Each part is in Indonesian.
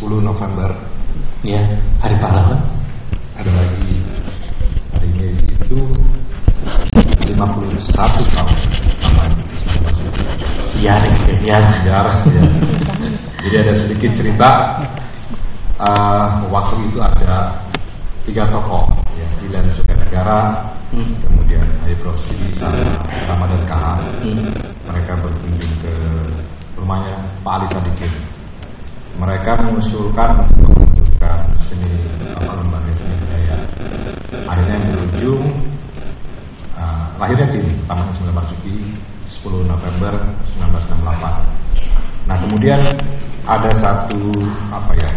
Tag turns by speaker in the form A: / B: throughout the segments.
A: 10 November
B: Ya, hari pahlawan.
A: ada lagi hari ini itu 51 tahun.
B: Yarik, ya.
A: sejarah ya. Jadi ada sedikit cerita eh, waktu itu ada tiga tokoh ya, Pilihan Suka Negara,
B: Hmm.
A: kemudian Habib Rosidi sama Ramadan KH.
B: Hmm.
A: Mereka berkunjung ke rumahnya Pak Ali Sadikin. Mereka mengusulkan untuk membentukkan seni apa lembaga seni budaya. Akhirnya berujung uh, lahirnya tim Taman Ismail Marzuki 10 November 1968. Nah kemudian ada satu apa ya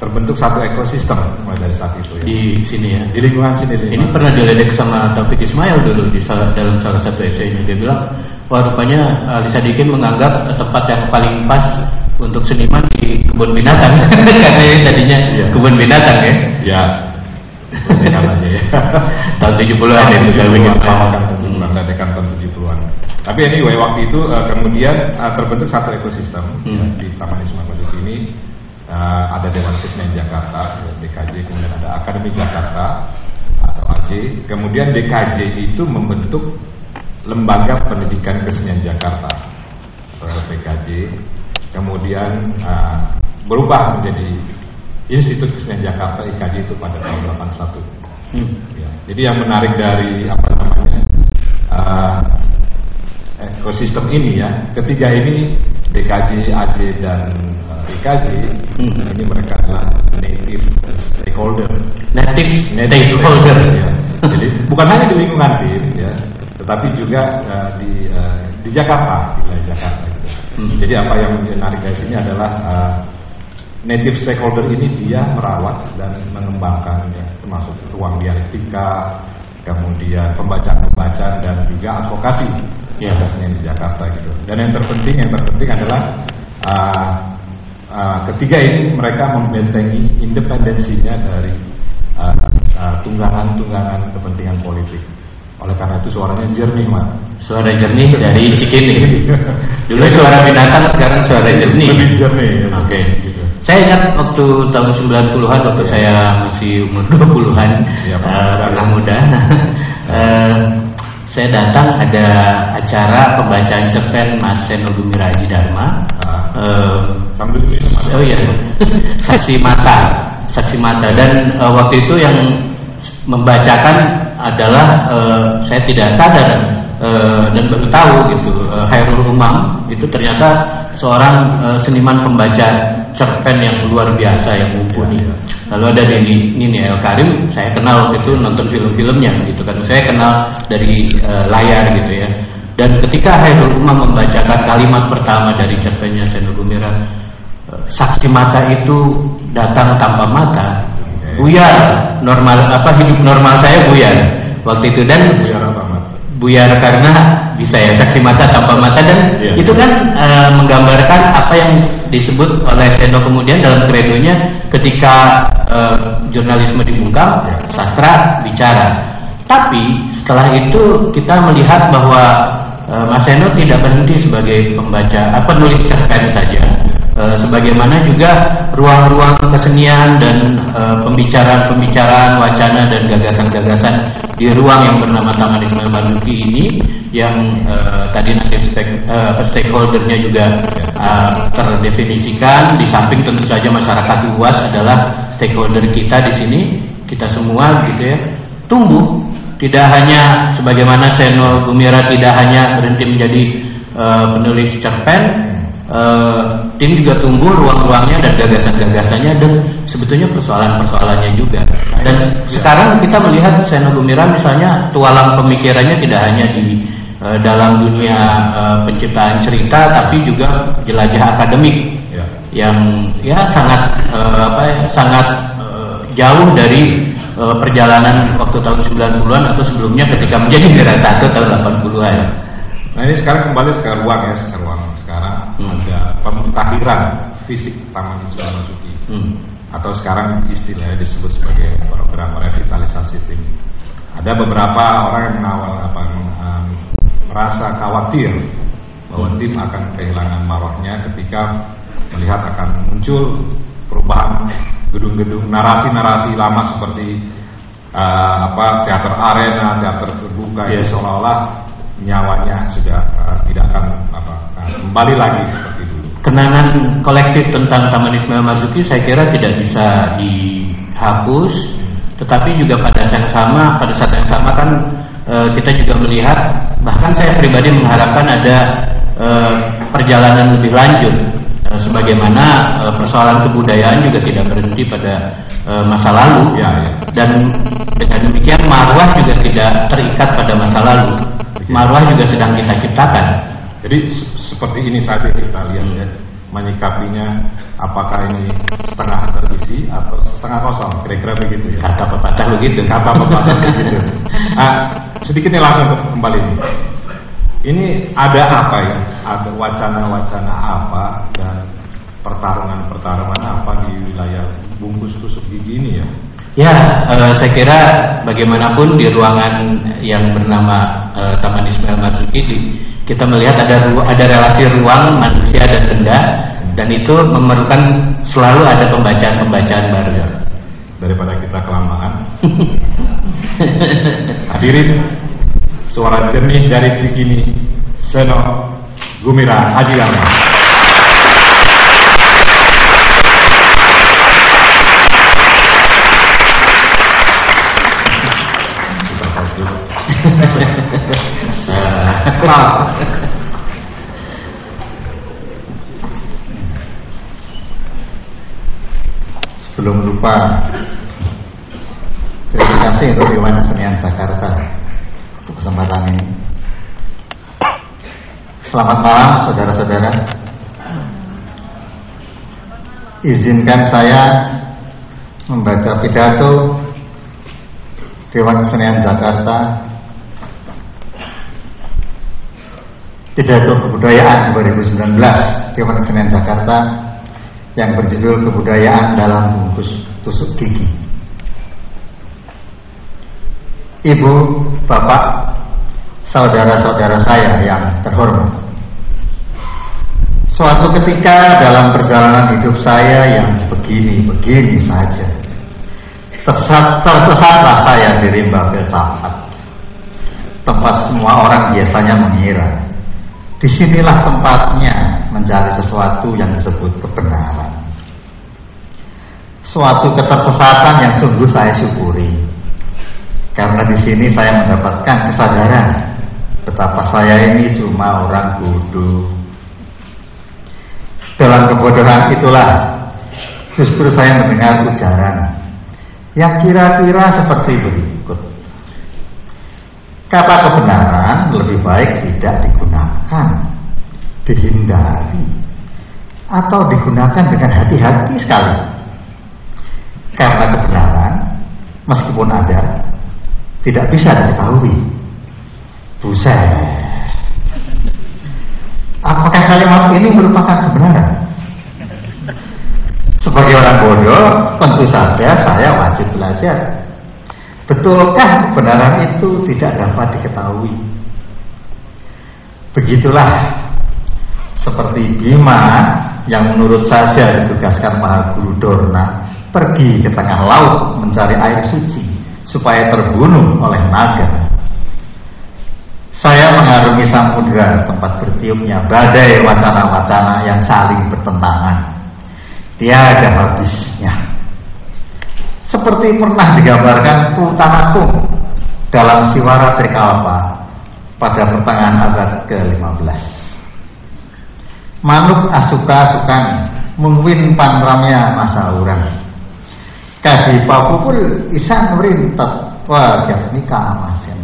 A: terbentuk satu ekosistem mulai dari saat itu ya.
B: Di sini ya.
A: Di lingkungan sini
B: Ini
A: lingkungan.
B: pernah diledek sama Taufik Ismail dulu di salah, dalam salah satu esainya dia bilang, wah rupanya Ali Sadikin menganggap tempat yang paling pas untuk seniman di kebun binatang karena ini tadinya
A: Iya.
B: kebun binatang ya
A: Ya. Ledekan aja ya.
B: tahun 70-an itu Taufik Ismail.
A: kan bukan ledekan tahun 70-an. Tapi anyway waktu itu eh, kemudian eh, terbentuk satu ekosistem
B: Hmm.
A: ya, di Taman Ismail Marzuki ini eh, ada Dewan Kesenian Jakarta, ya, DKJ, kemudian ada Akademi Jakarta atau AJ. Kemudian DKJ itu membentuk Lembaga Pendidikan Kesenian Jakarta atau LPKJ. Kemudian eh, berubah menjadi Institut Kesenian Jakarta IKJ itu pada tahun 81.
B: Hmm.
A: Ya, jadi yang menarik dari apa namanya uh, ekosistem ini ya, ketiga ini DKJ, AJ dan uh, IKJ
B: Hmm.
A: ini mereka adalah native stakeholder.
B: Native
A: Native
B: stakeholder.
A: ya. Jadi bukan hanya di lingkungan tim ya, tetapi juga uh, di uh, di Jakarta, di wilayah Jakarta.
B: Hmm.
A: Jadi apa yang menarik dari sini adalah uh, native stakeholder ini dia merawat dan mengembangkan ya, termasuk ruang dialektika, kemudian pembacaan-pembacaan dan juga advokasi seni di Jakarta gitu. Dan yang terpenting yang terpenting adalah uh, uh, ketiga ini mereka membentengi independensinya dari uh, uh, tunggangan-tunggangan kepentingan politik. Oleh karena itu suaranya jernih, Mat.
B: Suara jernih dari Cikini. Dulu suara binatang, sekarang suara jernih.
A: Lebih jernih. ya.
B: Oke.
A: Gitu.
B: Saya ingat waktu tahun 90-an waktu saya masih umur 20-an,
A: Iya, Pak.
B: eh, pernah muda. Eh, saya datang ada acara pembacaan cerpen Mas Seno Gumiraji Dharma.
A: Ah.
B: Eh,
A: Sambil minum, Mat.
B: Oh iya, saksi mata, saksi mata. Dan eh, waktu itu yang membacakan adalah eh, saya tidak sadar eh, dan baru tahu gitu. eh, Hairul Umam itu ternyata seorang eh, seniman pembaca cerpen yang luar biasa yang mumpuni. Lalu ada Nini, Nini El Karim, saya kenal waktu itu nonton film-filmnya gitu kan. Saya kenal dari eh, layar gitu ya. Dan ketika Hairul Umam membacakan kalimat pertama dari cerpennya Seno Gumira, saksi mata itu datang tanpa mata buyar. Normal apa hidup normal saya buyar. Waktu itu dan
A: apa,
B: buyar karena bisa ya saksi mata tanpa mata dan
A: Iya.
B: itu kan eh, menggambarkan apa yang disebut oleh Seno kemudian dalam kredonya ketika eh, jurnalisme dibungkam
A: Iya.
B: sastra bicara. Tapi setelah itu kita melihat bahwa eh, Mas Seno tidak berhenti sebagai pembaca apa penulis cerpen saja. Eh, sebagaimana juga ruang-ruang kesenian dan eh, pembicaraan-pembicaraan wacana dan gagasan-gagasan di ruang yang bernama Taman Ismail Marzuki ini yang eh, tadi nanti stake, eh, apa, stakeholdernya juga eh, terdefinisikan. Di samping tentu saja masyarakat luas adalah stakeholder kita di sini. Kita semua gitu ya. Tumbuh. Tidak hanya sebagaimana Seno Gumira tidak hanya berhenti menjadi eh, penulis cerpen Eh, tim juga tumbuh ruang-ruangnya dan gagasan-gagasannya dan sebetulnya persoalan-persoalannya juga. Dan sekarang kita melihat Seno Gumira misalnya tualang pemikirannya tidak hanya di eh, dalam dunia eh, penciptaan cerita tapi juga jelajah akademik
A: Ya.
B: yang ya sangat apa ya, sangat jauh dari perjalanan waktu tahun 90-an atau sebelumnya ketika menjadi Mira satu tahun 80-an.
A: Nah ini sekarang kembali ke ruang ya, ke ruang sekarang
B: Hmm.
A: Ada pemutahiran fisik Taman Ismail Marzuki
B: Hmm.
A: atau sekarang istilahnya disebut sebagai program revitalisasi tim. Ada beberapa orang yang mengawal apa um, merasa khawatir bahwa tim akan kehilangan marwahnya ketika melihat akan muncul perubahan gedung-gedung narasi-narasi lama seperti uh, apa teater arena, teater terbuka yeah. seolah-olah nyawanya sudah uh, tidak akan apa uh, kembali lagi.
B: Kenangan kolektif tentang Taman Ismail Marzuki saya kira tidak bisa dihapus, tetapi juga pada saat yang sama pada saat yang sama kan uh, kita juga melihat bahkan saya pribadi mengharapkan ada uh, perjalanan lebih lanjut. Uh, sebagaimana uh, persoalan kebudayaan juga tidak berhenti pada uh, masa lalu. Ya, ya. dan dengan demikian marwah juga tidak terikat pada masa lalu. Marwah juga sedang kita ciptakan.
A: Jadi seperti ini saja kita lihat ya. Menyikapinya apakah ini setengah terisi atau setengah kosong? Kira-kira begitu ya.
B: Kata pepatah begitu.
A: Kata pepatah begitu. Nah, sedikitnya langsung kembali. Ini ini ada apa ya? Ada wacana-wacana apa dan pertarungan-pertarungan apa di wilayah bungkus tusuk gigi ini ya?
B: Ya, uh, saya kira bagaimanapun di ruangan yang bernama uh, Taman Ismail Marzuki kita melihat ada ada relasi ruang manusia dan benda dan itu memerlukan selalu ada pembacaan-pembacaan baru. Ya.
A: Daripada kita kelamaan. Hadirin, suara jernih dari Cikini, Seno Gumira Haji Lama.
C: Sebelum lupa Terima kasih untuk Dewan Kesenian Jakarta Untuk kesempatan ini. Selamat malam saudara-saudara. Izinkan saya Membaca pidato Dewan Kesenian Jakarta pidato kebudayaan 2019 Dewan Kesenian Jakarta yang berjudul Kebudayaan dalam Bungkus Tusuk Gigi. Ibu, Bapak, saudara-saudara saya yang terhormat. Suatu ketika dalam perjalanan hidup saya yang begini-begini saja, tersesat, tersesatlah saya di rimba filsafat. Tempat semua orang biasanya mengira Di sinilah tempatnya mencari sesuatu yang disebut kebenaran. Suatu ketersesatan yang sungguh saya syukuri. Karena di sini saya mendapatkan kesadaran betapa saya ini cuma orang bodoh. Dalam kebodohan itulah justru saya mendengar ujaran yang kira-kira seperti berikut. Kata kebenaran lebih baik tidak digunakan, dihindari, atau digunakan dengan hati-hati sekali. Karena kebenaran, meskipun ada, tidak bisa diketahui. Buset. Apakah kalimat ini merupakan kebenaran? Sebagai orang bodoh, tentu saja saya wajib belajar Betulkah kebenaran itu tidak dapat diketahui? Begitulah seperti Bima yang menurut saja ditugaskan Maha Guru Dorna pergi ke tengah laut mencari air suci supaya terbunuh oleh naga. Saya mengarungi samudera tempat bertiupnya badai wacana-wacana yang saling bertentangan. Tiada habisnya seperti pernah digambarkan Tutanakum dalam Siwara Trikalpa pada pertengahan abad ke-15. Manuk asuka sukan mungwin panramnya masa urang. Kadi papupul isan rintet wa jasmika amasen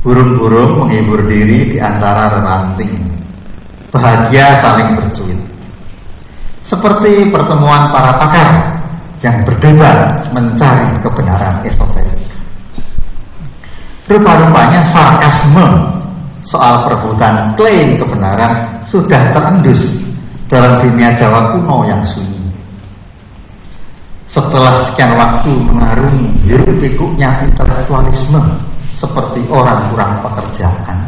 C: Burung-burung menghibur diri di antara ranting. Bahagia saling bercuit. Seperti pertemuan para pakar yang berdebat mencari kebenaran esoterik. Rupa-rupanya sarkasme soal perebutan klaim kebenaran sudah terendus dalam dunia Jawa kuno yang sunyi. Setelah sekian waktu mengarungi hiruk pikuknya intelektualisme seperti orang kurang pekerjaan.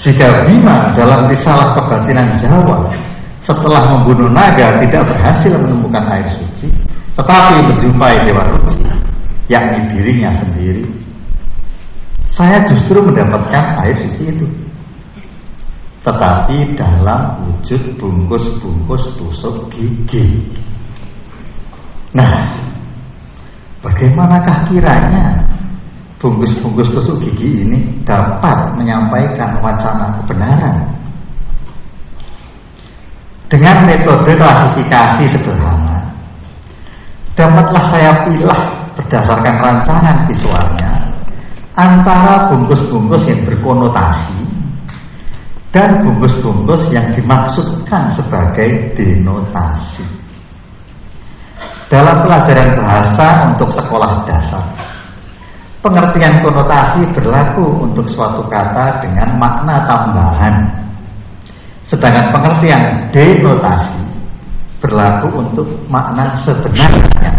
C: Jika Bima dalam risalah kebatinan Jawa setelah membunuh naga tidak berhasil menemukan air suci, tetapi menjumpai Dewa Ruci, yakni dirinya sendiri, saya justru mendapatkan air suci itu. Tetapi dalam wujud bungkus-bungkus tusuk gigi. Nah, bagaimanakah kiranya bungkus-bungkus tusuk gigi ini dapat menyampaikan wacana kebenaran dengan metode klasifikasi sederhana, dapatlah saya pilih berdasarkan rancangan visualnya antara bungkus-bungkus yang berkonotasi dan bungkus-bungkus yang dimaksudkan sebagai denotasi. Dalam pelajaran bahasa untuk sekolah dasar, pengertian konotasi berlaku untuk suatu kata dengan makna tambahan Sedangkan pengertian denotasi berlaku untuk makna sebenarnya.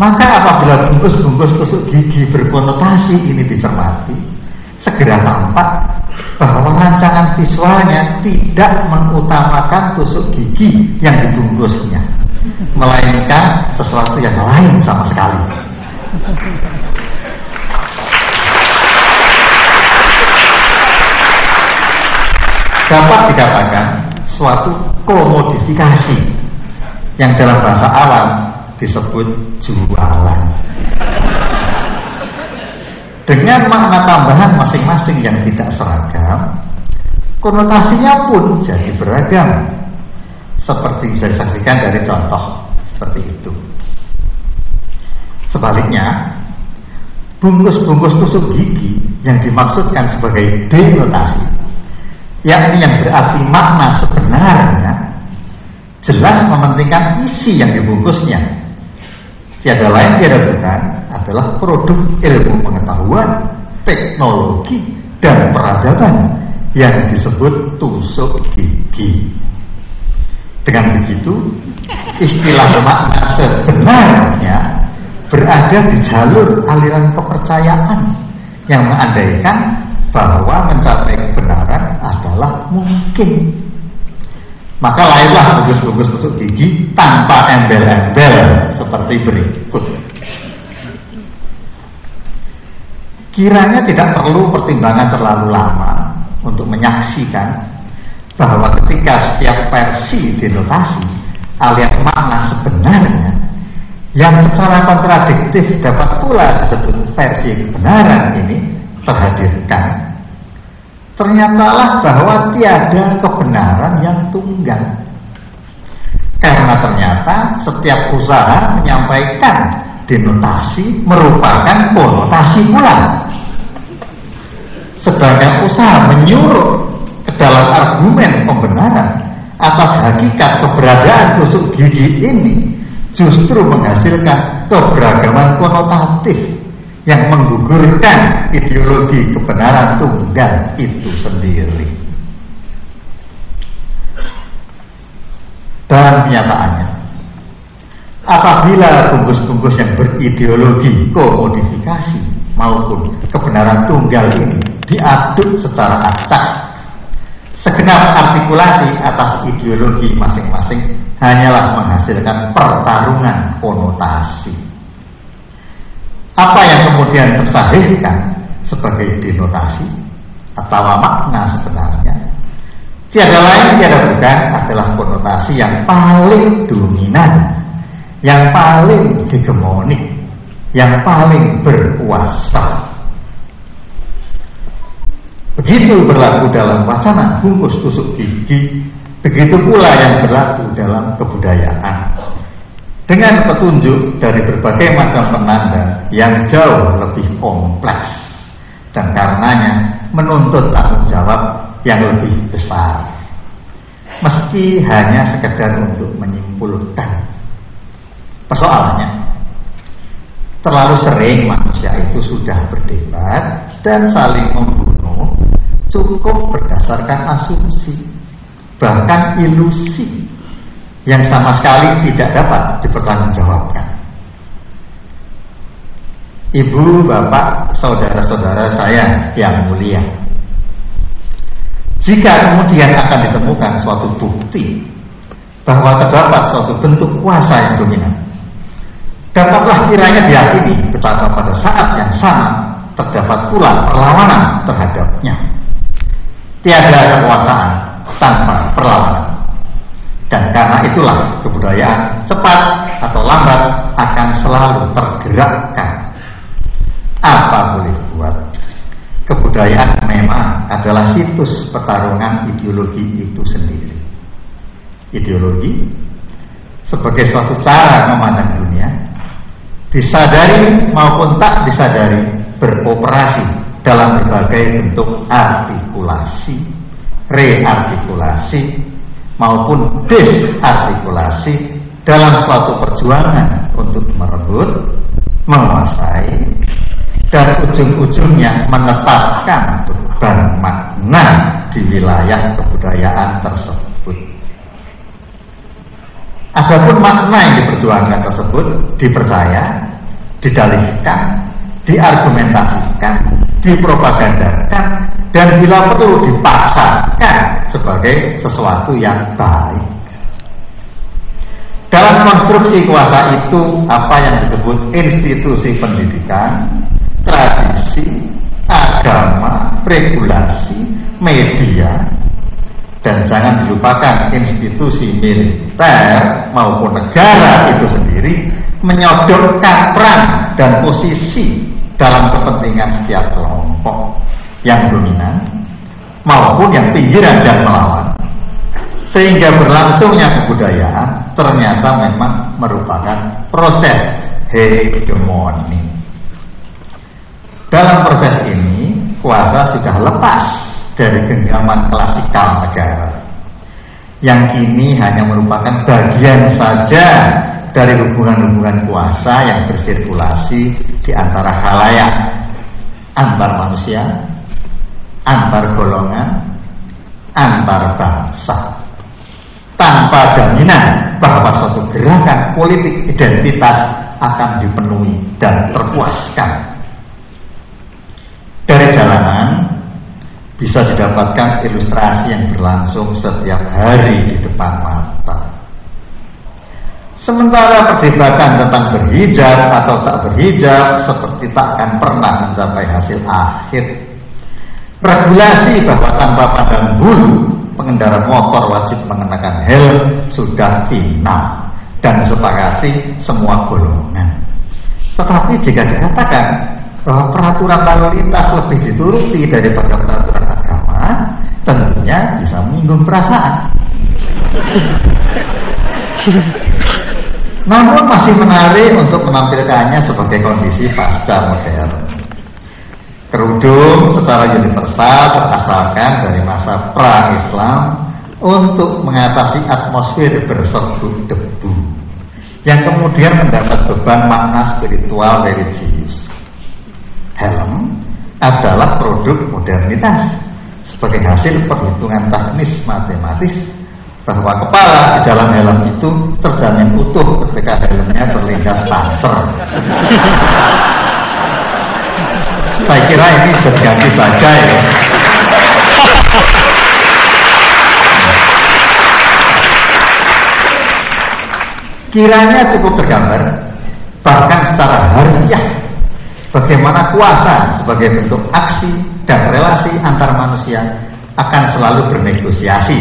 C: Maka apabila bungkus-bungkus tusuk gigi berkonotasi ini dicermati, segera tampak bahwa rancangan visualnya tidak mengutamakan tusuk gigi yang dibungkusnya, melainkan sesuatu yang lain sama sekali. dapat dikatakan suatu komodifikasi yang dalam bahasa awam disebut jualan. Dengan makna tambahan masing-masing yang tidak seragam, konotasinya pun jadi beragam. Seperti bisa disaksikan dari contoh seperti itu. Sebaliknya, bungkus-bungkus tusuk gigi yang dimaksudkan sebagai denotasi yakni yang berarti makna sebenarnya jelas mementingkan isi yang dibungkusnya. Tiada lain tiada bukan adalah produk ilmu pengetahuan teknologi dan peradaban yang disebut tusuk gigi. Dengan begitu istilah makna sebenarnya berada di jalur aliran kepercayaan yang mengandaikan bahwa mencapai kebenaran adalah mungkin. Maka lahirlah bungkus-bungkus tusuk gigi tanpa embel-embel seperti berikut. Kiranya tidak perlu pertimbangan terlalu lama untuk menyaksikan bahwa ketika setiap versi denotasi alias makna sebenarnya yang secara kontradiktif dapat pula disebut versi kebenaran ini terhadirkan Ternyatalah bahwa tiada kebenaran yang tunggal. Karena ternyata setiap usaha menyampaikan denotasi merupakan konotasi pula. Sedangkan usaha menyuruh ke dalam argumen pembenaran atas hakikat keberadaan tusuk gigi ini justru menghasilkan keberagaman konotatif yang menggugurkan ideologi kebenaran tunggal itu sendiri. Dalam kenyataannya, apabila bungkus-bungkus yang berideologi komodifikasi maupun kebenaran tunggal ini diaduk secara acak, segenap artikulasi atas ideologi masing-masing hanyalah menghasilkan pertarungan konotasi apa yang kemudian tersahihkan sebagai denotasi atau makna sebenarnya tiada lain tiada bukan adalah konotasi yang paling dominan yang paling hegemonik yang paling berkuasa. Begitu berlaku dalam wacana bungkus tusuk gigi begitu pula yang berlaku dalam kebudayaan dengan petunjuk dari berbagai macam penanda yang jauh lebih kompleks dan karenanya menuntut tanggung jawab yang lebih besar. Meski hanya sekedar untuk menyimpulkan. Persoalannya terlalu sering manusia itu sudah berdebat dan saling membunuh cukup berdasarkan asumsi bahkan ilusi yang sama sekali tidak dapat dipertanggungjawabkan. Ibu, bapak, saudara-saudara saya yang mulia. Jika kemudian akan ditemukan suatu bukti bahwa terdapat suatu bentuk kuasa yang dominan, dapatlah kiranya diyakini betapa pada saat yang sama terdapat pula perlawanan terhadapnya. Tiada kekuasaan tanpa perlawanan. Dan karena itulah kebudayaan cepat atau lambat akan selalu tergerakkan. Apa boleh buat? Kebudayaan memang adalah situs pertarungan ideologi itu sendiri. Ideologi sebagai suatu cara memandang dunia disadari maupun tak disadari beroperasi dalam berbagai bentuk artikulasi, reartikulasi, maupun disartikulasi dalam suatu perjuangan untuk merebut, menguasai, dan ujung-ujungnya menetapkan beban makna di wilayah kebudayaan tersebut. Adapun makna yang diperjuangkan tersebut dipercaya, didalihkan, diargumentasikan, dipropagandakan, dan bila perlu dipaksakan sebagai sesuatu yang baik. Dalam konstruksi kuasa itu apa yang disebut institusi pendidikan, tradisi, agama, regulasi, media, dan jangan dilupakan institusi militer maupun negara itu sendiri menyodorkan peran dan posisi dalam kepentingan setiap kelompok yang dominan maupun yang pinggiran dan melawan. Sehingga berlangsungnya kebudayaan ternyata memang merupakan proses hegemoni. Dalam proses ini kuasa sudah lepas dari genggaman klasikal negara yang ini hanya merupakan bagian saja dari hubungan-hubungan kuasa yang bersirkulasi di antara halayak antar manusia, antar golongan, antar bangsa tanpa jaminan bahwa suatu gerakan politik identitas akan dipenuhi dan terpuaskan. Dari jalanan bisa didapatkan ilustrasi yang berlangsung setiap hari di depan mata. Sementara perdebatan tentang berhijab atau tak berhijab seperti tak akan pernah mencapai hasil akhir. Regulasi bahwa tanpa pandang bulu pengendara motor wajib mengenakan helm sudah final dan sepakati semua golongan. Tetapi jika dikatakan bahwa peraturan lalu lintas lebih dituruti daripada peraturan agama, tentunya bisa menyinggung perasaan. Namun masih menarik untuk menampilkannya sebagai kondisi pasca modern. Kerudung secara universal terasalkan dari masa pra-Islam untuk mengatasi atmosfer berserbuk debu yang kemudian mendapat beban makna spiritual religius helm adalah produk modernitas sebagai hasil perhitungan teknis matematis bahwa kepala di dalam helm itu terjamin utuh ketika helmnya terlindas panser. Saya kira ini diganti saja ya. Kiranya cukup tergambar bahkan secara harfiah Bagaimana kuasa sebagai bentuk aksi dan relasi antar manusia akan selalu bernegosiasi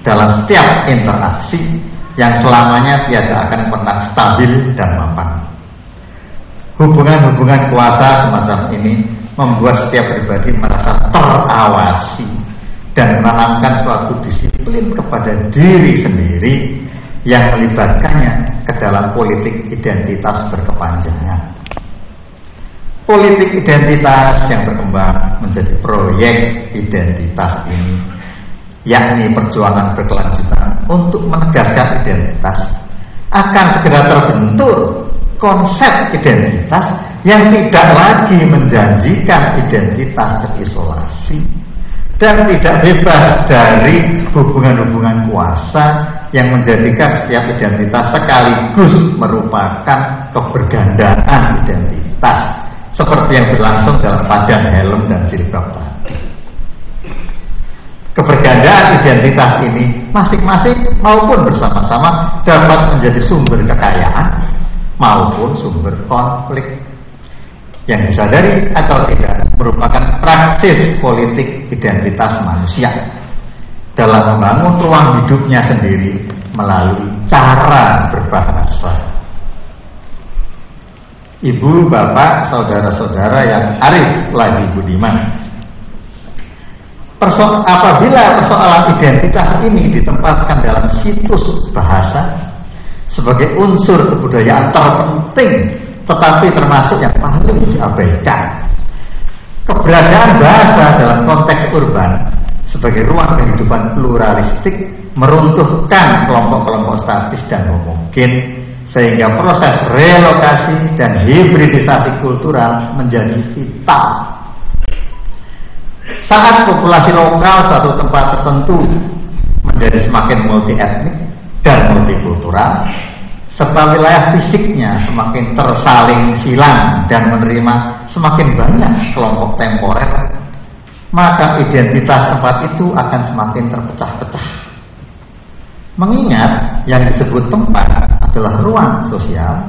C: dalam setiap interaksi yang selamanya tiada akan pernah stabil dan mapan. Hubungan-hubungan kuasa semacam ini membuat setiap pribadi merasa terawasi dan menanamkan suatu disiplin kepada diri sendiri yang melibatkannya ke dalam politik identitas berkepanjangan. Politik identitas yang berkembang menjadi proyek identitas ini yakni perjuangan berkelanjutan untuk menegaskan identitas akan segera terbentuk konsep identitas yang tidak lagi menjanjikan identitas terisolasi dan tidak bebas dari hubungan-hubungan kuasa yang menjadikan setiap identitas sekaligus merupakan kebergandaan identitas seperti yang berlangsung dalam padang helm dan jilbab tadi. kebergandaan identitas ini masing-masing maupun bersama-sama dapat menjadi sumber kekayaan maupun sumber konflik. Yang disadari atau tidak merupakan praksis politik identitas manusia. Dalam membangun ruang hidupnya sendiri melalui cara berbahasa. Ibu, bapak, saudara-saudara yang arif lagi budiman, Perso apabila persoalan identitas ini ditempatkan dalam situs bahasa sebagai unsur kebudayaan terpenting tetapi termasuk yang paling diabaikan. Keberadaan bahasa dalam konteks urban sebagai ruang kehidupan pluralistik meruntuhkan kelompok-kelompok statis dan homogen sehingga proses relokasi dan hibridisasi kultural menjadi vital. Saat populasi lokal suatu tempat tertentu menjadi semakin multi etnik dan multikultural, serta wilayah fisiknya semakin tersaling silang dan menerima semakin banyak kelompok temporer, maka identitas tempat itu akan semakin terpecah-pecah. Mengingat yang disebut tempat adalah ruang sosial,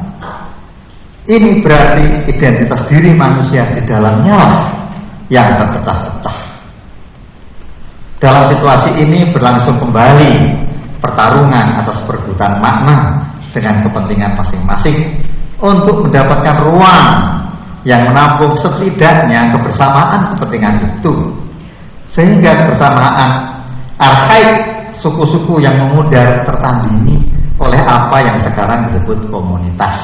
C: ini berarti identitas diri manusia di dalamnya lah yang terpecah-pecah. Dalam situasi ini berlangsung kembali pertarungan atas perebutan makna dengan kepentingan masing-masing untuk mendapatkan ruang yang menampung setidaknya kebersamaan kepentingan itu. Sehingga kebersamaan arhaik suku-suku yang memudar tertandingi oleh apa yang sekarang disebut komunitas.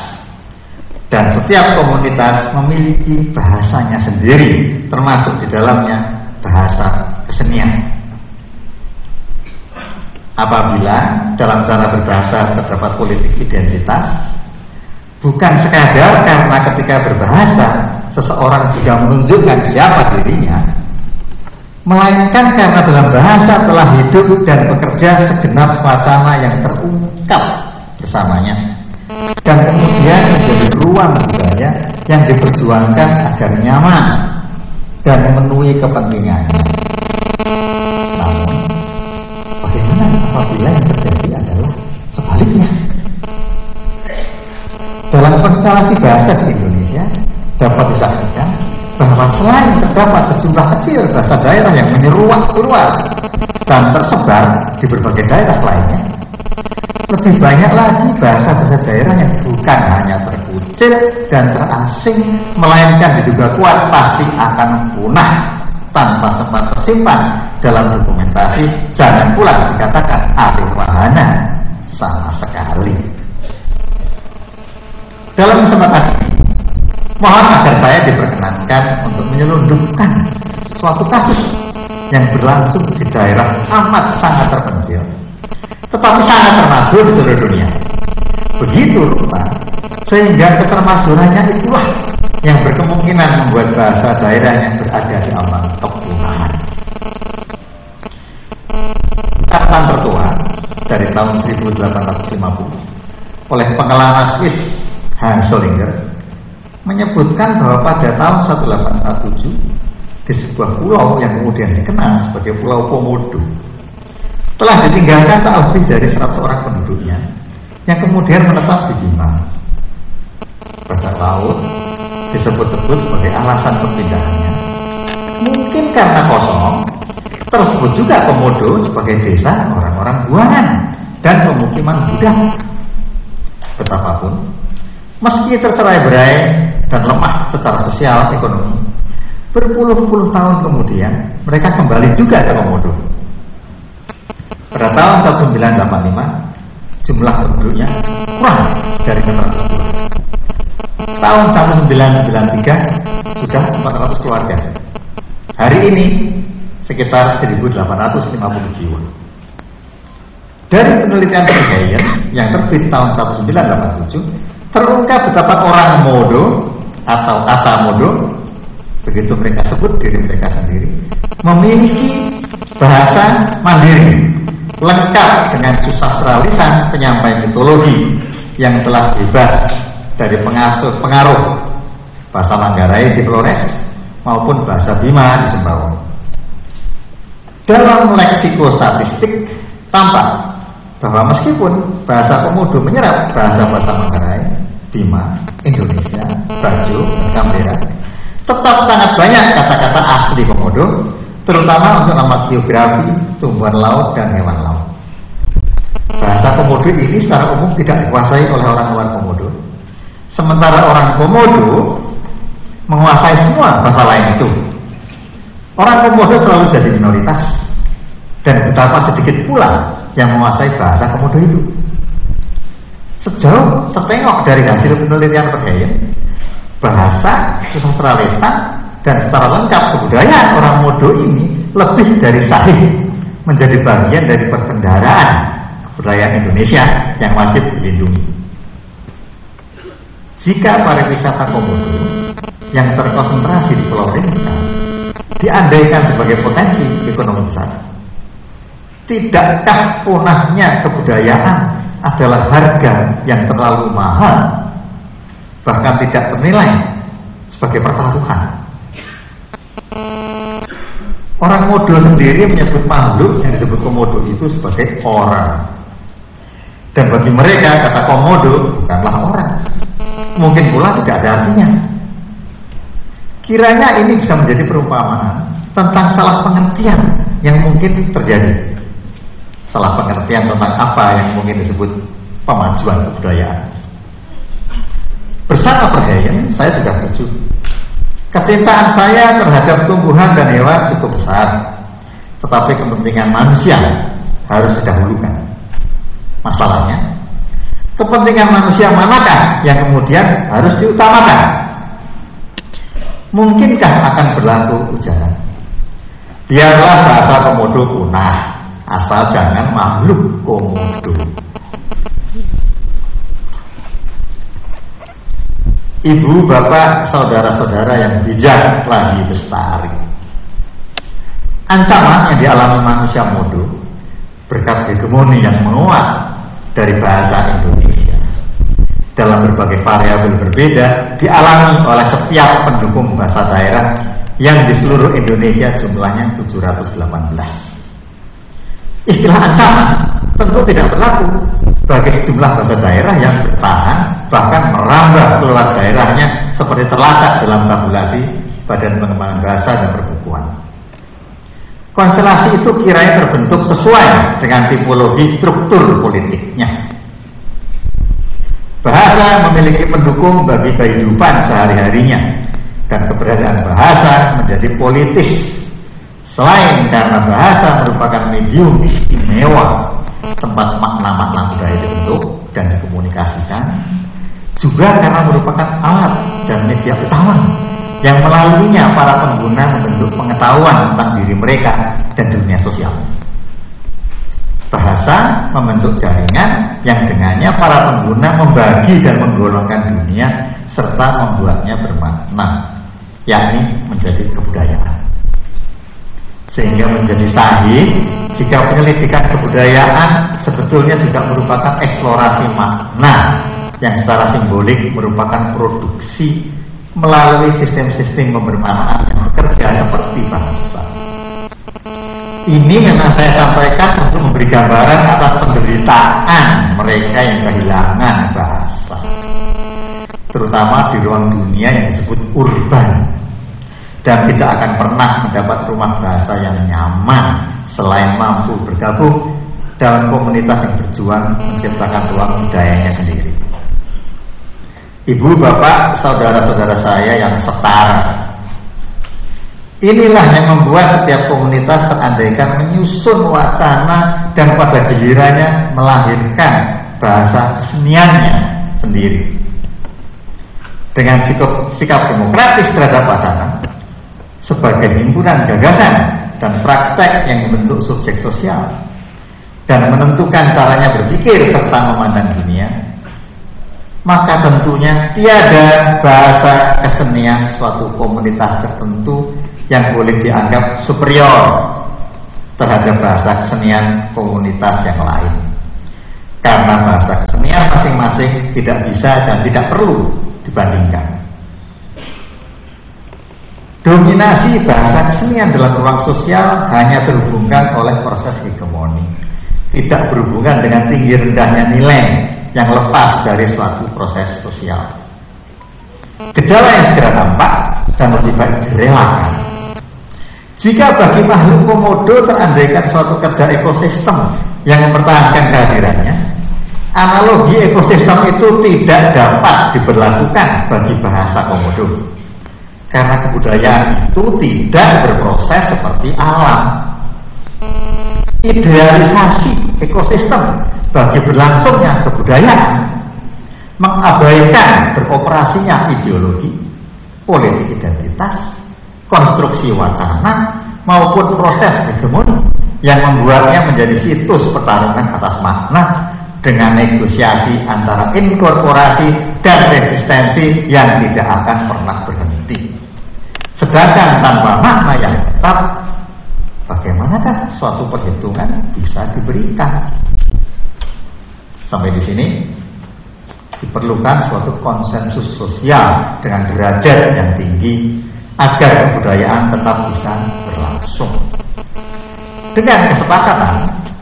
C: Dan setiap komunitas memiliki bahasanya sendiri termasuk di dalamnya bahasa kesenian apabila dalam cara berbahasa terdapat politik identitas bukan sekadar karena ketika berbahasa seseorang juga menunjukkan siapa dirinya melainkan karena dalam bahasa telah hidup dan bekerja segenap wacana yang terungkap bersamanya dan kemudian menjadi ruang budaya yang diperjuangkan agar nyaman dan memenuhi kepentingannya. Namun apabila yang terjadi adalah sebaliknya? Dalam konstelasi bahasa di Indonesia dapat disaksikan bahwa selain terdapat sejumlah kecil bahasa daerah yang menyeruak keluar dan tersebar di berbagai daerah lainnya, lebih banyak lagi bahasa-bahasa daerah yang bukan hanya terkucil dan terasing, melainkan diduga kuat pasti akan punah tanpa sempat tersimpan dalam dokumentasi jangan pula dikatakan alih wahana. Sama sekali. Dalam kesempatan ini mohon agar saya diperkenankan untuk menyelundupkan suatu kasus yang berlangsung di daerah amat sangat terpencil tetapi sangat termasuk di seluruh dunia begitu rupa sehingga ketermasurannya itulah yang berkemungkinan membuat bahasa daerah yang berada di alam kepunahan catatan tertua dari tahun 1850 oleh pengelana Swiss Hans Solinger menyebutkan bahwa pada tahun 1847 di sebuah pulau yang kemudian dikenal sebagai Pulau Komodo telah ditinggalkan tak lebih dari 100 orang yang kemudian menetap di Bima. Bajak laut disebut-sebut sebagai alasan perpindahannya. Mungkin karena kosong Tersebut juga Komodo sebagai desa orang-orang buangan dan pemukiman budak. Betapapun, meski tercerai berai dan lemah secara sosial ekonomi, berpuluh-puluh tahun kemudian mereka kembali juga ke Komodo. Pada tahun 1985, jumlah penduduknya kurang dari 600 keluarga. Tahun 1993 sudah 400 keluarga. Hari ini sekitar 1850 jiwa. Dari penelitian Bergeyen yang terbit tahun 1987 terungkap betapa orang Modo atau kata Modo begitu mereka sebut diri mereka sendiri memiliki bahasa mandiri lengkap dengan susastra lisan penyampai mitologi yang telah bebas dari pengasuh pengaruh bahasa Manggarai di Flores maupun bahasa Bima di Sembawang. Dalam leksikostatistik tampak bahwa meskipun bahasa Komodo menyerap bahasa-bahasa Manggarai, Bima, Indonesia, Bajo, dan Kambera, tetap sangat banyak kata-kata asli Komodo, terutama untuk nama geografi, tumbuhan laut, dan hewan laut. Bahasa Komodo ini secara umum tidak dikuasai oleh orang luar Komodo. Sementara orang Komodo menguasai semua bahasa lain itu. Orang Komodo selalu jadi minoritas dan betapa sedikit pula yang menguasai bahasa Komodo itu. Sejauh tertengok dari hasil penelitian Perhayan, bahasa susastra lesan dan secara lengkap kebudayaan orang Modo ini lebih dari sahih menjadi bagian dari perbendaraan kebudayaan Indonesia yang wajib dilindungi. Jika pariwisata Komodo yang terkonsentrasi di Pulau Rinca diandaikan sebagai potensi ekonomi besar, tidakkah punahnya kebudayaan adalah harga yang terlalu mahal, bahkan tidak ternilai sebagai pertaruhan? Orang Modo sendiri menyebut makhluk yang disebut komodo itu sebagai orang. Dan bagi mereka kata komodo bukanlah orang. Mungkin pula tidak ada artinya. Kiranya ini bisa menjadi perumpamaan tentang salah pengertian yang mungkin terjadi. Salah pengertian tentang apa yang mungkin disebut pemajuan kebudayaan. Bersama Perhayan, saya juga setuju. Kecintaan saya terhadap tumbuhan dan hewan cukup besar, tetapi kepentingan manusia harus didahulukan. Masalahnya, kepentingan manusia manakah yang kemudian harus diutamakan? Mungkinkah akan berlaku ujaran? Biarlah bahasa komodo punah, asal jangan makhluk komodo. Ibu, bapak, saudara-saudara yang bijak lagi bestari. Ancaman yang dialami manusia modo berkat hegemoni yang menguat dari bahasa Indonesia dalam berbagai variabel berbeda dialami oleh setiap pendukung bahasa daerah yang di seluruh Indonesia jumlahnya 718. Istilah ancaman tentu tidak berlaku bagi sejumlah bahasa daerah yang bertahan bahkan merambah keluar daerahnya seperti terlacak dalam tabulasi Badan Pengembangan Bahasa dan Perbukuan. Konstelasi itu kiranya terbentuk sesuai dengan tipologi struktur politiknya. Bahasa memiliki pendukung bagi kehidupan sehari-harinya dan keberadaan bahasa menjadi politis. Selain karena bahasa merupakan medium istimewa tempat makna-makna budaya dibentuk dan dikomunikasikan, juga karena merupakan alat dan media utama yang melaluinya para pengguna membentuk pengetahuan tentang diri mereka dan dunia sosial. Bahasa membentuk jaringan yang dengannya para pengguna membagi dan menggolongkan dunia serta membuatnya bermakna, yakni menjadi kebudayaan. Sehingga menjadi sahih jika penyelidikan kebudayaan sebetulnya juga merupakan eksplorasi makna yang secara simbolik merupakan produksi melalui sistem-sistem pembermanaan yang bekerja seperti bangsa. Ini memang saya sampaikan untuk memberi gambaran atas penderitaan mereka yang kehilangan bahasa. Terutama di ruang dunia yang disebut urban. Dan tidak akan pernah mendapat rumah bahasa yang nyaman selain mampu bergabung dalam komunitas yang berjuang menciptakan ruang budayanya sendiri. Ibu, bapak, saudara-saudara saya yang setara. Inilah yang membuat setiap komunitas terandaikan menyusun wacana dan pada gilirannya melahirkan bahasa keseniannya sendiri. Dengan sikap, sikap demokratis terhadap wacana sebagai himpunan gagasan dan praktek yang membentuk subjek sosial dan menentukan caranya berpikir serta memandang dunia, maka tentunya tiada bahasa kesenian suatu komunitas tertentu yang boleh dianggap superior terhadap bahasa kesenian komunitas yang lain. Karena bahasa kesenian masing-masing tidak bisa dan tidak perlu dibandingkan. Dominasi bahasa kesenian dalam ruang sosial hanya terhubungkan oleh proses hegemoni, tidak berhubungan dengan tinggi rendahnya nilai yang lepas dari suatu proses sosial. Gejala yang segera tampak dan lebih baik direlakan. Jika bagi makhluk komodo terandaikan suatu kerja ekosistem yang mempertahankan kehadirannya, analogi ekosistem itu tidak dapat diberlakukan bagi bahasa komodo karena kebudayaan itu tidak berproses seperti alam. Idealisasi ekosistem bagi berlangsungnya kebudayaan mengabaikan beroperasinya ideologi, politik identitas, konstruksi wacana maupun proses hegemoni yang membuatnya menjadi situs pertarungan atas makna dengan negosiasi antara inkorporasi dan resistensi yang tidak akan pernah berhenti. Sedangkan tanpa makna yang tetap, bagaimanakah suatu perhitungan bisa diberikan? Sampai di sini diperlukan suatu konsensus sosial dengan derajat yang tinggi agar kebudayaan tetap bisa berlangsung. Dengan kesepakatan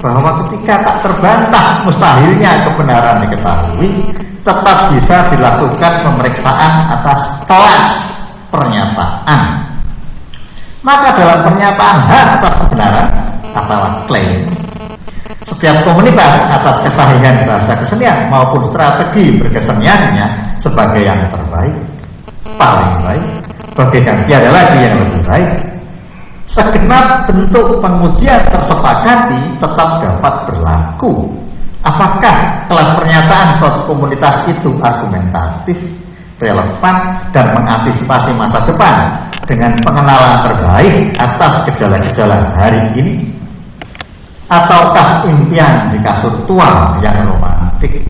C: bahwa ketika tak terbantah mustahilnya kebenaran diketahui, tetap bisa dilakukan pemeriksaan atas kelas pernyataan. Maka dalam pernyataan hak atas kebenaran atau klaim, setiap komunitas atas kesahihan bahasa kesenian maupun strategi berkeseniannya sebagai yang terbaik, paling baik, bagaikan tiada lagi yang lebih baik. Segenap bentuk pengujian tersepakati tetap dapat berlaku. Apakah kelas pernyataan suatu komunitas itu argumentatif relevan dan mengantisipasi masa depan dengan pengenalan terbaik atas gejala-gejala hari ini ataukah impian di kasur tua yang romantik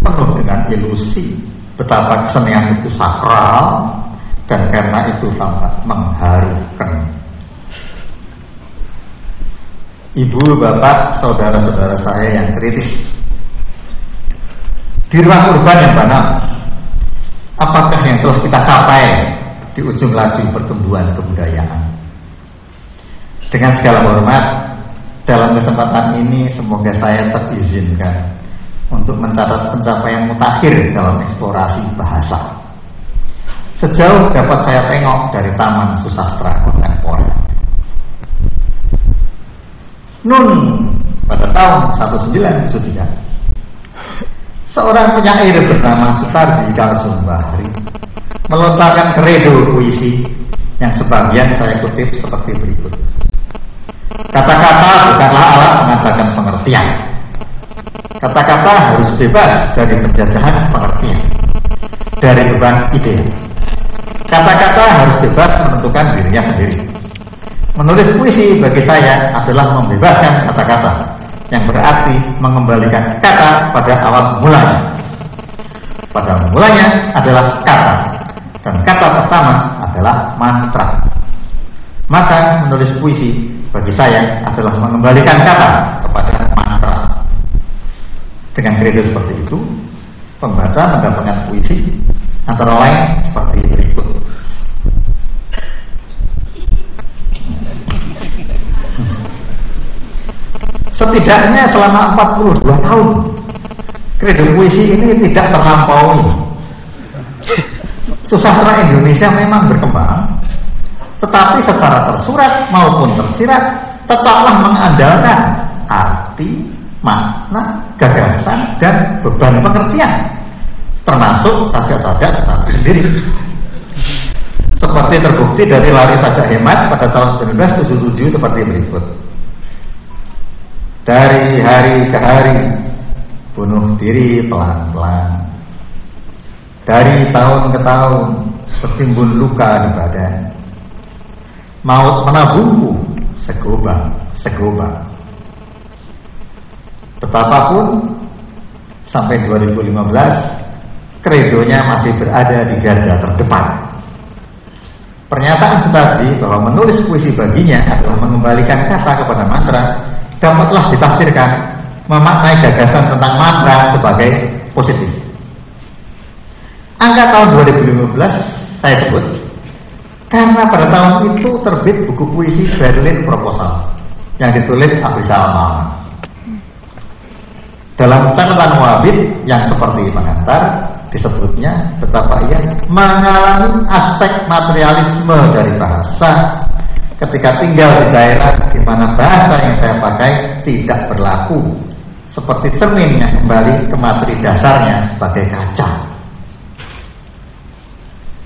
C: penuh dengan ilusi betapa kesenian itu sakral dan karena itu tampak mengharukan ibu, bapak, saudara-saudara saya yang kritis di ruang urban yang banal apakah yang telah kita capai di ujung laju pertumbuhan kebudayaan. Dengan segala hormat, dalam kesempatan ini semoga saya terizinkan untuk mencatat pencapaian mutakhir dalam eksplorasi bahasa. Sejauh dapat saya tengok dari Taman Susastra Kontemporer. Nun pada tahun 1973 Seorang penyair bernama Sutarji Kalsumbahri melontarkan kredo puisi yang sebagian saya kutip seperti berikut. Kata-kata bukanlah alat mengatakan pengertian. Kata-kata harus bebas dari penjajahan pengertian, dari beban ide. Kata-kata harus bebas menentukan dirinya sendiri. Menulis puisi bagi saya adalah membebaskan kata-kata yang berarti mengembalikan kata pada awal mulanya. Pada mulanya adalah kata dan kata pertama adalah mantra. Maka menulis puisi bagi saya adalah mengembalikan kata kepada mantra. Dengan kredo seperti itu, pembaca mendapatkan puisi antara lain seperti berikut. Setidaknya selama 42 tahun Kredo puisi ini tidak terlampaui Susastra Indonesia memang berkembang Tetapi secara tersurat maupun tersirat Tetaplah mengandalkan arti, makna, gagasan, dan beban pengertian. Termasuk saja-saja sendiri. Seperti terbukti dari lari saja hemat pada tahun 1977 seperti berikut. Dari hari ke hari bunuh diri pelan-pelan. Dari tahun ke tahun tertimbun luka di badan maut menabungku segobang segobang betapapun sampai 2015 kredonya masih berada di garda terdepan. Pernyataan tadi bahwa menulis puisi baginya adalah mengembalikan kata kepada mantra dapatlah ditafsirkan memaknai gagasan tentang mantra sebagai positif. Angka tahun 2015 saya sebut Karena pada tahun itu terbit buku puisi Berlin Proposal yang ditulis Abrizal Maman. Dalam catatan Muhabib yang seperti pengantar disebutnya betapa ia mengalami aspek materialisme dari bahasa ketika tinggal di daerah di mana bahasa yang saya pakai tidak berlaku seperti cermin yang kembali ke materi dasarnya sebagai kaca.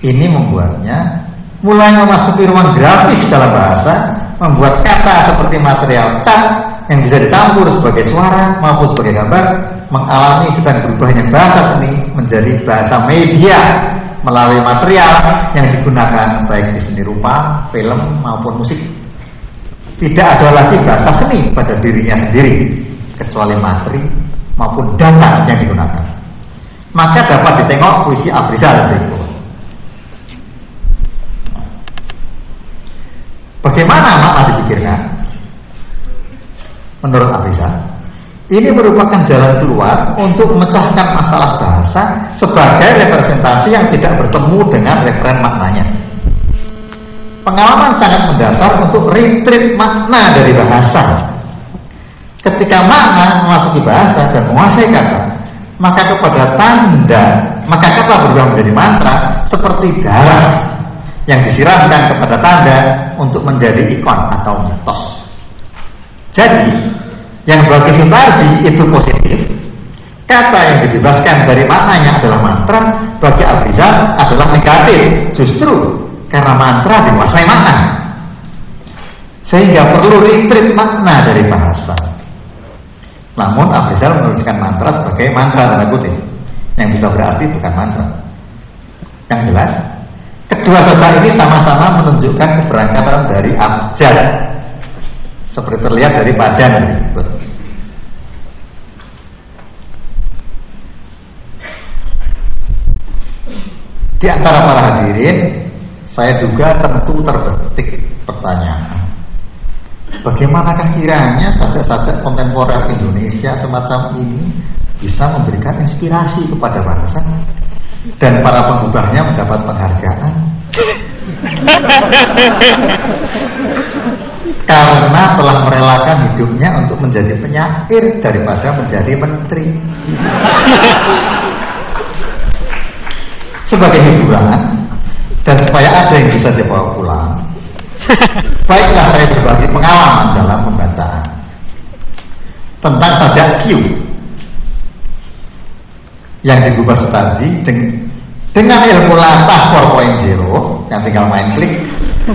C: Ini membuatnya mulai memasuki ruang grafis dalam bahasa, membuat kata seperti material cat yang bisa dicampur sebagai suara maupun sebagai gambar, mengalami sedang berubahnya bahasa seni menjadi bahasa media melalui material yang digunakan baik di seni rupa, film maupun musik. Tidak ada lagi bahasa seni pada dirinya sendiri, kecuali materi maupun data yang digunakan. Maka dapat ditengok puisi Abrizal berikut. Bagaimana makna dipikirkan? Menurut Abrizal, ini merupakan jalan keluar untuk memecahkan masalah bahasa sebagai representasi yang tidak bertemu dengan referen maknanya. Pengalaman sangat mendasar untuk retreat makna dari bahasa Ketika makna memasuki bahasa dan menguasai kata, maka kepada tanda, maka kata berubah menjadi mantra seperti darah yang disiramkan kepada tanda untuk menjadi ikon atau mitos. Jadi, yang bagi Sutarji itu positif, kata yang dibebaskan dari maknanya adalah mantra, bagi Abrizal adalah negatif, justru karena mantra dikuasai makna. Sehingga perlu retreat makna dari bahasa. Namun Abrizal menuliskan mantra sebagai mantra tanda kutip yang bisa berarti bukan mantra. Yang jelas, kedua sesat ini sama-sama menunjukkan keberangkatan dari abjad. Seperti terlihat dari berikut. Di antara para hadirin, saya duga tentu terbetik pertanyaan. Bagaimanakah kiranya sajak-sajak kontemporer Indonesia semacam ini bisa memberikan inspirasi kepada bangsa dan para pengubahnya mendapat penghargaan. Karena telah merelakan hidupnya untuk menjadi penyair daripada menjadi menteri. Sebagai hiburan dan supaya ada yang bisa dibawa pulang Baiklah saya berbagi pengalaman dalam pembacaan. Tentang sajak Q yang digubah Sutarji dengan ilmu latah 4.0 yang tinggal main klik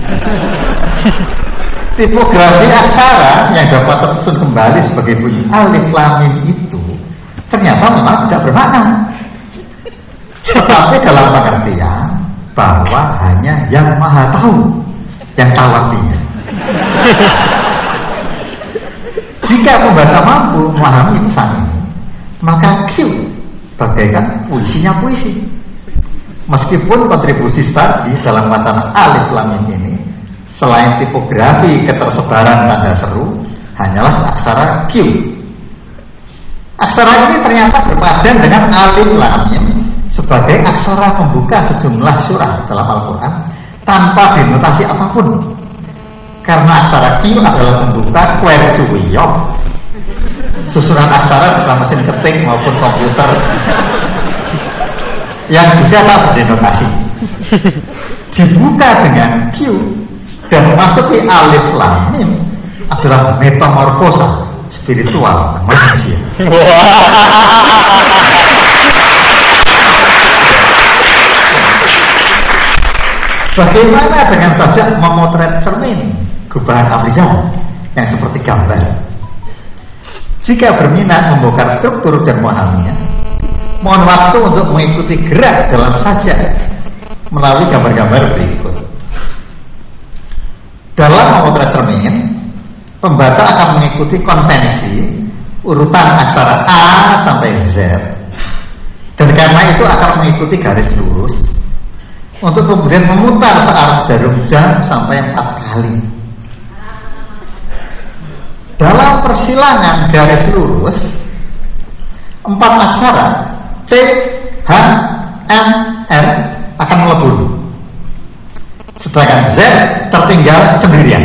C: tipografi aksara yang dapat tersusun kembali sebagai bunyi alif lamim itu ternyata memang tidak bermakna tetapi dalam pengertian bahwa hanya yang maha tahu yang tahu artinya. Jika pembaca mampu memahami pesan ini, maka Q bagaikan puisinya puisi. Meskipun kontribusi Starji dalam wacana alif lam ini selain tipografi ketersebaran tanda seru hanyalah aksara Q. Aksara ini ternyata berpadan dengan alif lam sebagai aksara pembuka sejumlah surah dalam Al-Quran tanpa denotasi apa pun karena aksara Q adalah pembuka kwersuwiyo susunan aksara dalam mesin ketik maupun komputer. Yang juga tak berdenotasi dibuka dengan Q dan memasuki alif lamim adalah metamorfosa spiritual manusia. Bagaimana dengan saja memotret cermin? Gubahan Afrizal yang seperti gambar? Jika berminat membongkar struktur dan memahaminya, mohon waktu untuk mengikuti gerak dalam saja melalui gambar-gambar berikut. Dalam memotret cermin, pembaca akan mengikuti konvensi urutan aksara A sampai Z dan karena itu akan mengikuti garis lurus untuk kemudian memutar searah jarum jam sampai empat kali. Dalam persilangan garis lurus, empat aksara C, H, M, R akan melebur. Sedangkan Z tertinggal sendirian.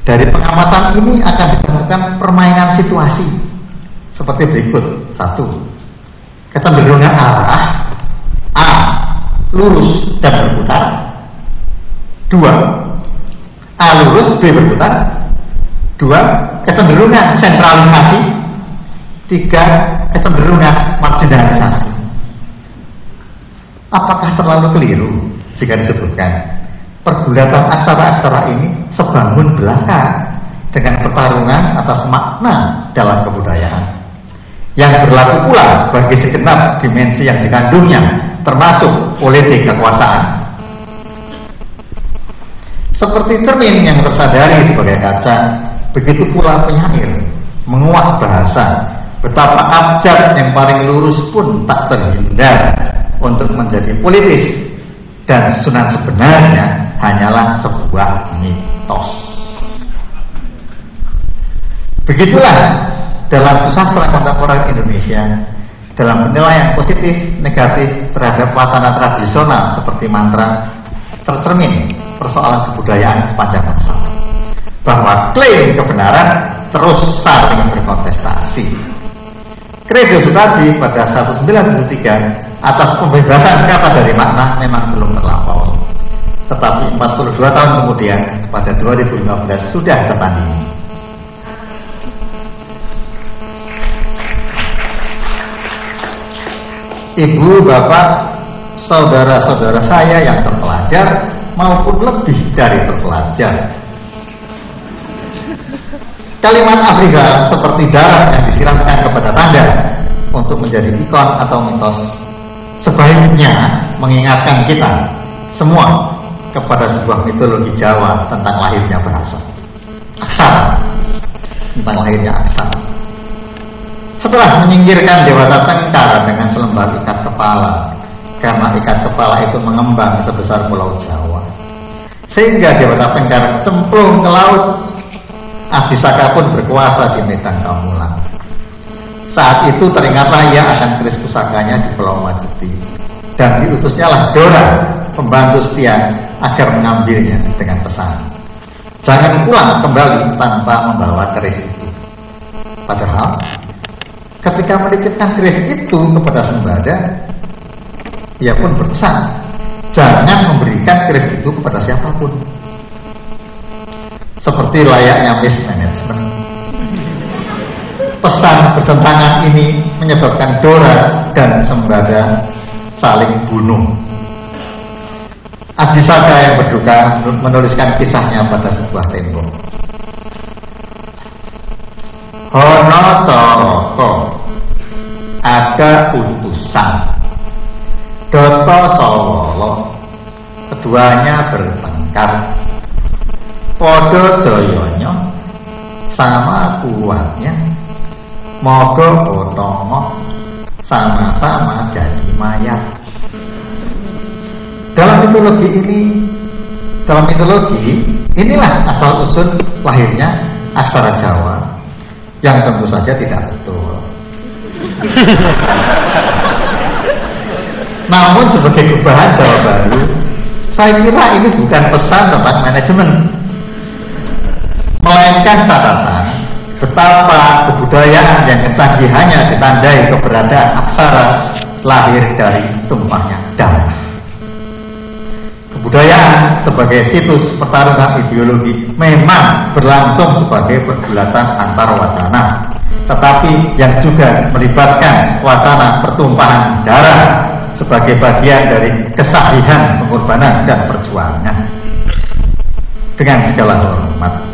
C: Dari pengamatan ini akan ditemukan permainan situasi seperti berikut. Satu, kecenderungan arah A lurus dan berputar. Dua, A lurus, B berputar. Dua, kecenderungan sentralisasi. Tiga, kecenderungan marginalisasi. Apakah terlalu keliru jika disebutkan pergulatan aksara-aksara ini sebangun belaka dengan pertarungan atas makna dalam kebudayaan yang berlaku pula bagi segenap dimensi yang dikandungnya termasuk politik kekuasaan seperti cermin yang tersadari sebagai kaca begitu pula penyair menguak bahasa betapa abjad yang paling lurus pun tak terhindar untuk menjadi politis dan sunan sebenarnya hanyalah sebuah mitos. Begitulah dalam sastra kontemporer Indonesia dalam penilaian positif negatif terhadap wacana tradisional seperti mantra tercermin persoalan kebudayaan sepanjang masa bahwa klaim kebenaran terus saling berkontestasi. Kredo Sutadi pada 1973 atas pembebasan kata dari makna memang belum terlampau. Tetapi 42 tahun kemudian pada 2015 sudah tertandingi. Ibu, bapak, saudara-saudara saya yang terpelajar maupun lebih dari terpelajar. Kalimat Afrika seperti darah yang disiramkan kepada tanda untuk menjadi ikon atau mitos sebaiknya mengingatkan kita semua kepada sebuah mitologi Jawa tentang lahirnya bahasa. Aksara. Tentang lahirnya aksara. Setelah menyingkirkan Dewata Tengkar dengan selembar ikat kepala karena ikat kepala itu mengembang sebesar pulau Jawa sehingga Dewata Tengkar cemplung ke laut Adisaka pun berkuasa di medan Kamulan saat itu teringatlah ia akan keris pusakanya di Pulau Majeti dan diutusnya lah Dora, pembantu setia agar mengambilnya dengan pesan. Jangan pulang kembali tanpa membawa keris itu. Padahal ketika menitipkan keris itu kepada Sembada, ia pun berpesan, jangan memberikan keris itu kepada siapa pun. Seperti layaknya mismanagement pesan bertentangan ini menyebabkan Dora dan Sembada saling bunuh. Adisaka yang berduka menuliskan kisahnya pada sebuah tembok. Hono Coroko ada utusan Doto Sowolo keduanya bertengkar Podo Joyonyo sama kuatnya Moga otomo sama-sama jadi mayat. Dalam mitologi ini, dalam mitologi inilah asal usul lahirnya aksara Jawa yang tentu saja tidak betul. Namun sebagai perubahan Jawa baru, saya kira ini bukan pesan tentang manajemen, melainkan catatan betapa kebudayaan yang kecanggihannya ditandai keberadaan aksara lahir dari tumpahnya darah. Kebudayaan sebagai situs pertarungan ideologi memang berlangsung sebagai pergulatan antar wacana, tetapi yang juga melibatkan wacana pertumpahan darah sebagai bagian dari kesahihan pengorbanan dan perjuangan. Dengan segala hormat,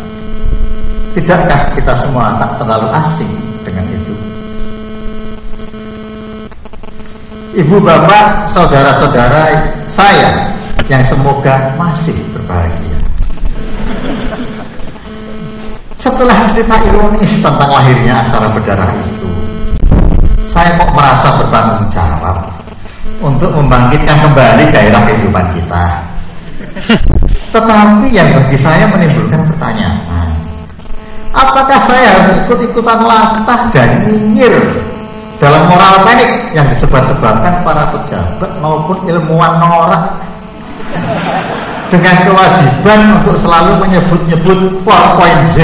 C: Tidakkah kita semua tak terlalu asing dengan itu? Ibu bapak, saudara-saudara saya yang semoga masih berbahagia. Setelah cerita ironis tentang lahirnya aksara berdarah itu, saya kok merasa bertanggung jawab untuk membangkitkan kembali gairah kehidupan kita. Tetapi yang bagi saya menimbulkan pertanyaan, Apakah saya harus ikut-ikutan latah dan nyinyir dalam moral panik yang disebar-sebarkan para pejabat maupun ilmuwan norak? dengan kewajiban untuk selalu menyebut-nyebut 4.0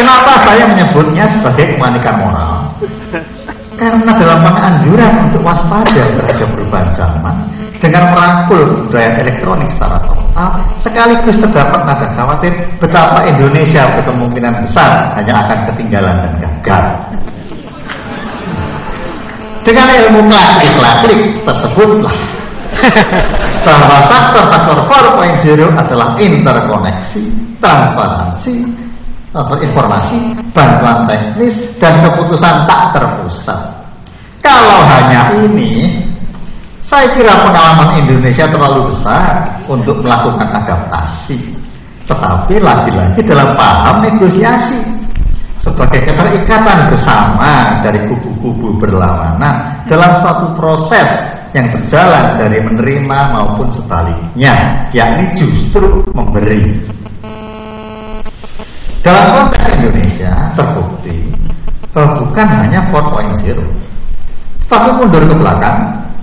C: Kenapa saya menyebutnya sebagai kemanikan moral? Karena dalam penganjuran untuk waspada terhadap perubahan zaman dengan merangkul budaya elektronik secara total, sekaligus terdapat nada khawatir betapa Indonesia berkemungkinan besar hanya akan ketinggalan dan gagal. Dengan ilmu klasik-klasik tersebutlah bahwa faktor-faktor 4.0 adalah interkoneksi, transparansi, transfer informasi, bantuan teknis, dan keputusan tak terpusat. Kalau hanya ini, saya kira pengalaman Indonesia terlalu besar untuk melakukan adaptasi. Tetapi lagi-lagi dalam paham negosiasi sebagai keterikatan bersama dari kubu-kubu berlawanan dalam suatu proses yang berjalan dari menerima maupun sebaliknya, yakni justru memberi. Dalam konteks Indonesia terbukti bahwa bukan hanya 4.0, tetapi mundur ke belakang,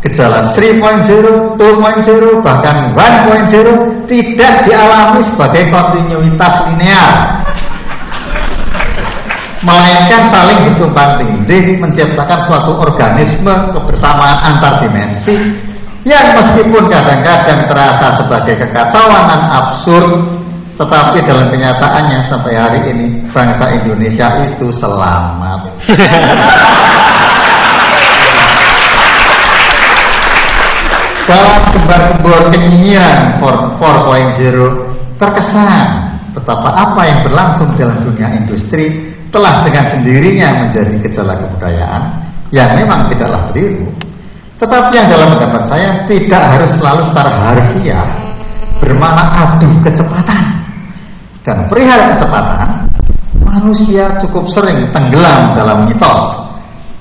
C: gejala 3.0, 2.0, bahkan 1.0 tidak dialami sebagai kontinuitas linear, melainkan saling bertumpang tindih menciptakan suatu organisme kebersamaan antar dimensi yang meskipun kadang-kadang terasa sebagai kekacauan dan absurd tetapi dalam kenyataannya sampai hari ini bangsa Indonesia itu selamat dalam gembar-gembor kenyinyiran 4.0 terkesan betapa apa yang berlangsung dalam dunia industri telah dengan sendirinya menjadi gejala kebudayaan yang memang tidaklah keliru. Tetapi yang dalam pendapat saya tidak harus selalu secara harfiah bermakna adu kecepatan. Dan perihal kecepatan, manusia cukup sering tenggelam dalam mitos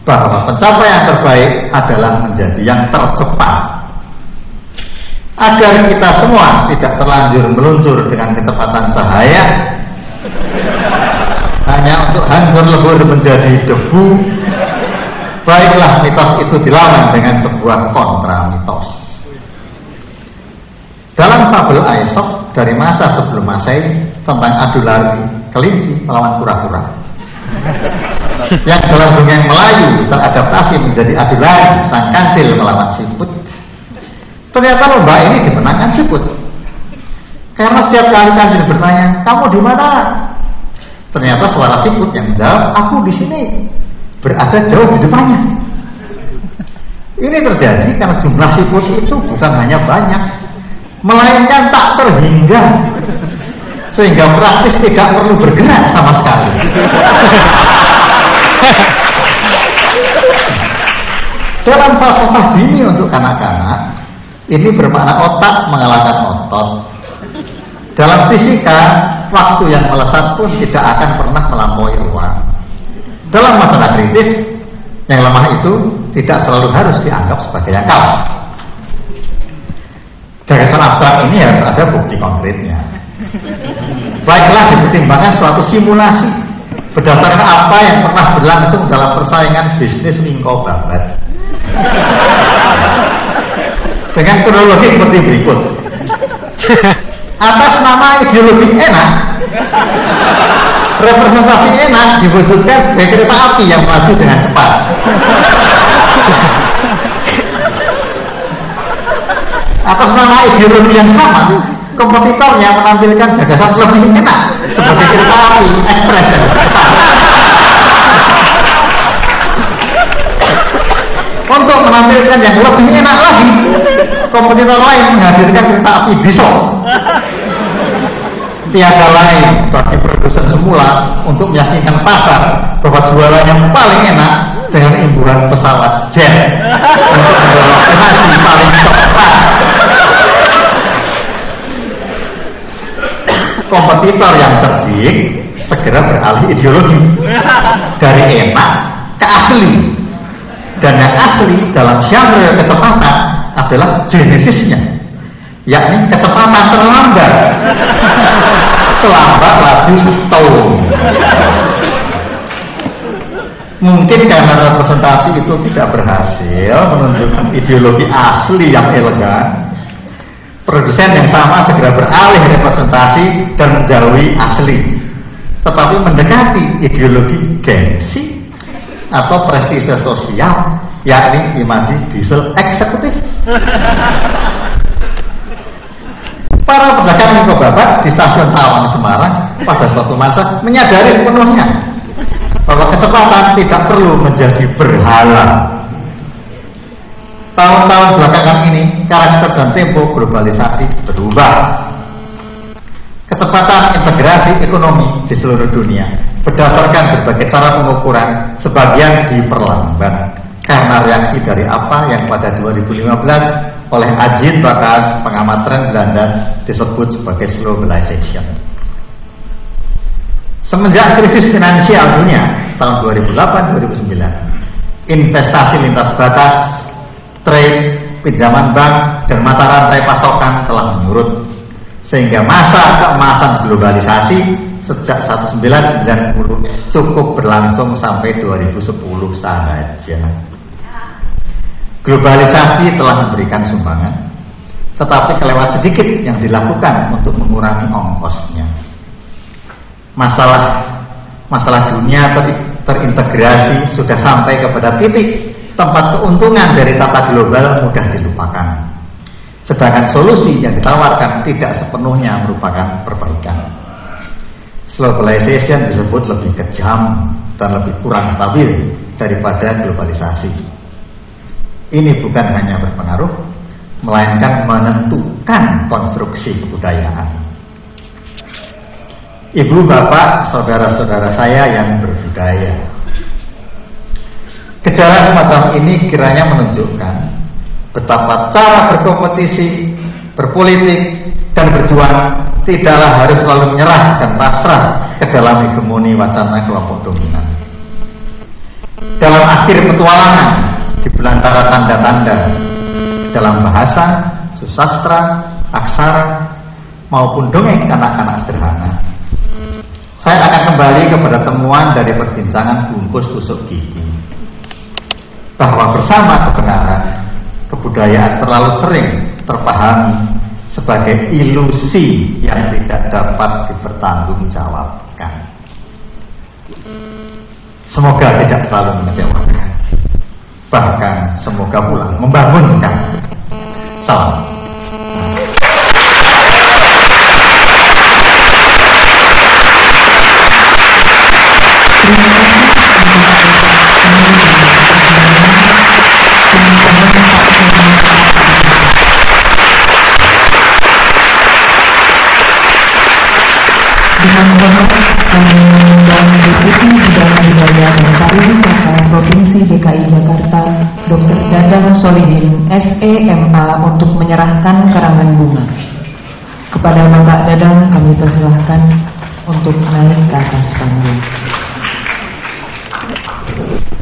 C: bahwa pencapaian terbaik adalah menjadi yang tercepat. Agar kita semua tidak terlanjur meluncur dengan kecepatan cahaya, hanya untuk hancur lebur menjadi debu baiklah mitos itu dilawan dengan sebuah kontra mitos dalam fabel Aesop dari masa sebelum Masehi tentang adu lari kelinci melawan kura-kura. Yang dalam dunia Melayu teradaptasi menjadi adu lari sang kancil melawan siput. Ternyata lomba ini dimenangkan siput. Karena setiap kali kancil bertanya kamu di mana? Ternyata suara siput yang menjawab, aku di sini berada jauh di depannya. Ini terjadi karena jumlah siput itu bukan hanya banyak, melainkan tak terhingga, sehingga praktis tidak perlu bergerak sama sekali. Dalam falsafah dini untuk kanak-kanak, ini bermakna otak mengalahkan otot. Dalam fisika, waktu yang melesat pun tidak akan pernah melampaui ruang. Dalam masalah kritis, yang lemah itu tidak selalu harus dianggap sebagai yang kalah. Ini harus ada bukti konkretnya. Baiklah dipertimbangkan suatu simulasi berdasarkan apa yang pernah berlangsung dalam persaingan bisnis Mingko Babat. Dengan kronologi seperti berikut atas nama ideologi enak representasi enak diwujudkan sebagai kereta api yang melaju dengan cepat atas nama ideologi yang sama kompetitornya menampilkan gagasan lebih enak. Sebagai kereta api ekspres untuk menampilkan yang lebih enak lagi kompetitor lain menghadirkan kereta api besok. Tiada lain bagi produsen semula untuk meyakinkan pasar bahwa jualan yang paling enak dengan imbuhan pesawat jet. Untuk mendorong paling cepat. Kompetitor yang cerdik segera beralih ideologi. Dari enak ke asli. Dan yang asli dalam genre kecepatan adalah genesisnya. Yakni kecepatan terlambat. Selambat laju setahun Mungkin karena representasi itu tidak berhasil menunjukkan ideologi asli yang elegan, produsen yang sama segera beralih representasi dan menjauhi asli, tetapi mendekati ideologi gengsi atau prestise sosial, yakni imajin diesel eksekutif. Para pedagang babat di stasiun Tawang Semarang pada suatu masa menyadari sepenuhnya bahwa kecepatan tidak perlu menjadi berhala. Tahun-tahun belakangan ini karakter dan tempo globalisasi berubah. Kecepatan integrasi ekonomi di seluruh dunia berdasarkan berbagai cara pengukuran sebagian diperlambat karena reaksi dari apa yang pada 2015 oleh Ajit Bakas pengamat tren Belanda disebut sebagai globalization. Semenjak krisis finansial dunia tahun 2008-2009, investasi lintas batas, trade, pinjaman bank, dan mata rantai pasokan telah menurut, sehingga masa keemasan globalisasi sejak 1990 cukup berlangsung sampai 2010 saja. Globalisasi telah memberikan sumbangan, tetapi kelewat sedikit yang dilakukan untuk mengurangi ongkosnya masalah masalah dunia ter, terintegrasi sudah sampai kepada titik tempat keuntungan dari tata global mudah dilupakan. Sedangkan solusi yang ditawarkan tidak sepenuhnya merupakan perbaikan. Globalization disebut lebih kejam dan lebih kurang stabil daripada globalisasi. Ini bukan hanya berpengaruh, melainkan menentukan konstruksi kebudayaan. Ibu, bapak, saudara-saudara saya yang berbudaya. Gejala semacam ini kiranya menunjukkan betapa cara berkompetisi, berpolitik, dan berjuang tidaklah harus selalu menyerah dan pasrah ke dalam hegemoni wacana kelompok dominan. Dalam akhir petualangan di belantara tanda-tanda dalam bahasa, susastra, aksara, maupun dongeng anak-anak sederhana, saya akan kembali kepada temuan dari perbincangan bungkus tusuk gigi bahwa bersama kebenaran kebudayaan terlalu sering terpahami sebagai ilusi yang tidak dapat dipertanggungjawabkan. Semoga tidak terlalu mengecewakan, bahkan semoga pula membangunkan. Salam.
D: Dengan mengundang Deputi Bidang Budaya dan Pariwisata Provinsi DKI Jakarta, Dr. Dadang Solihin, SEMA untuk menyerahkan karangan bunga. Kepada Bapak Dadang kami persilahkan untuk naik ke atas panggung. Thank you.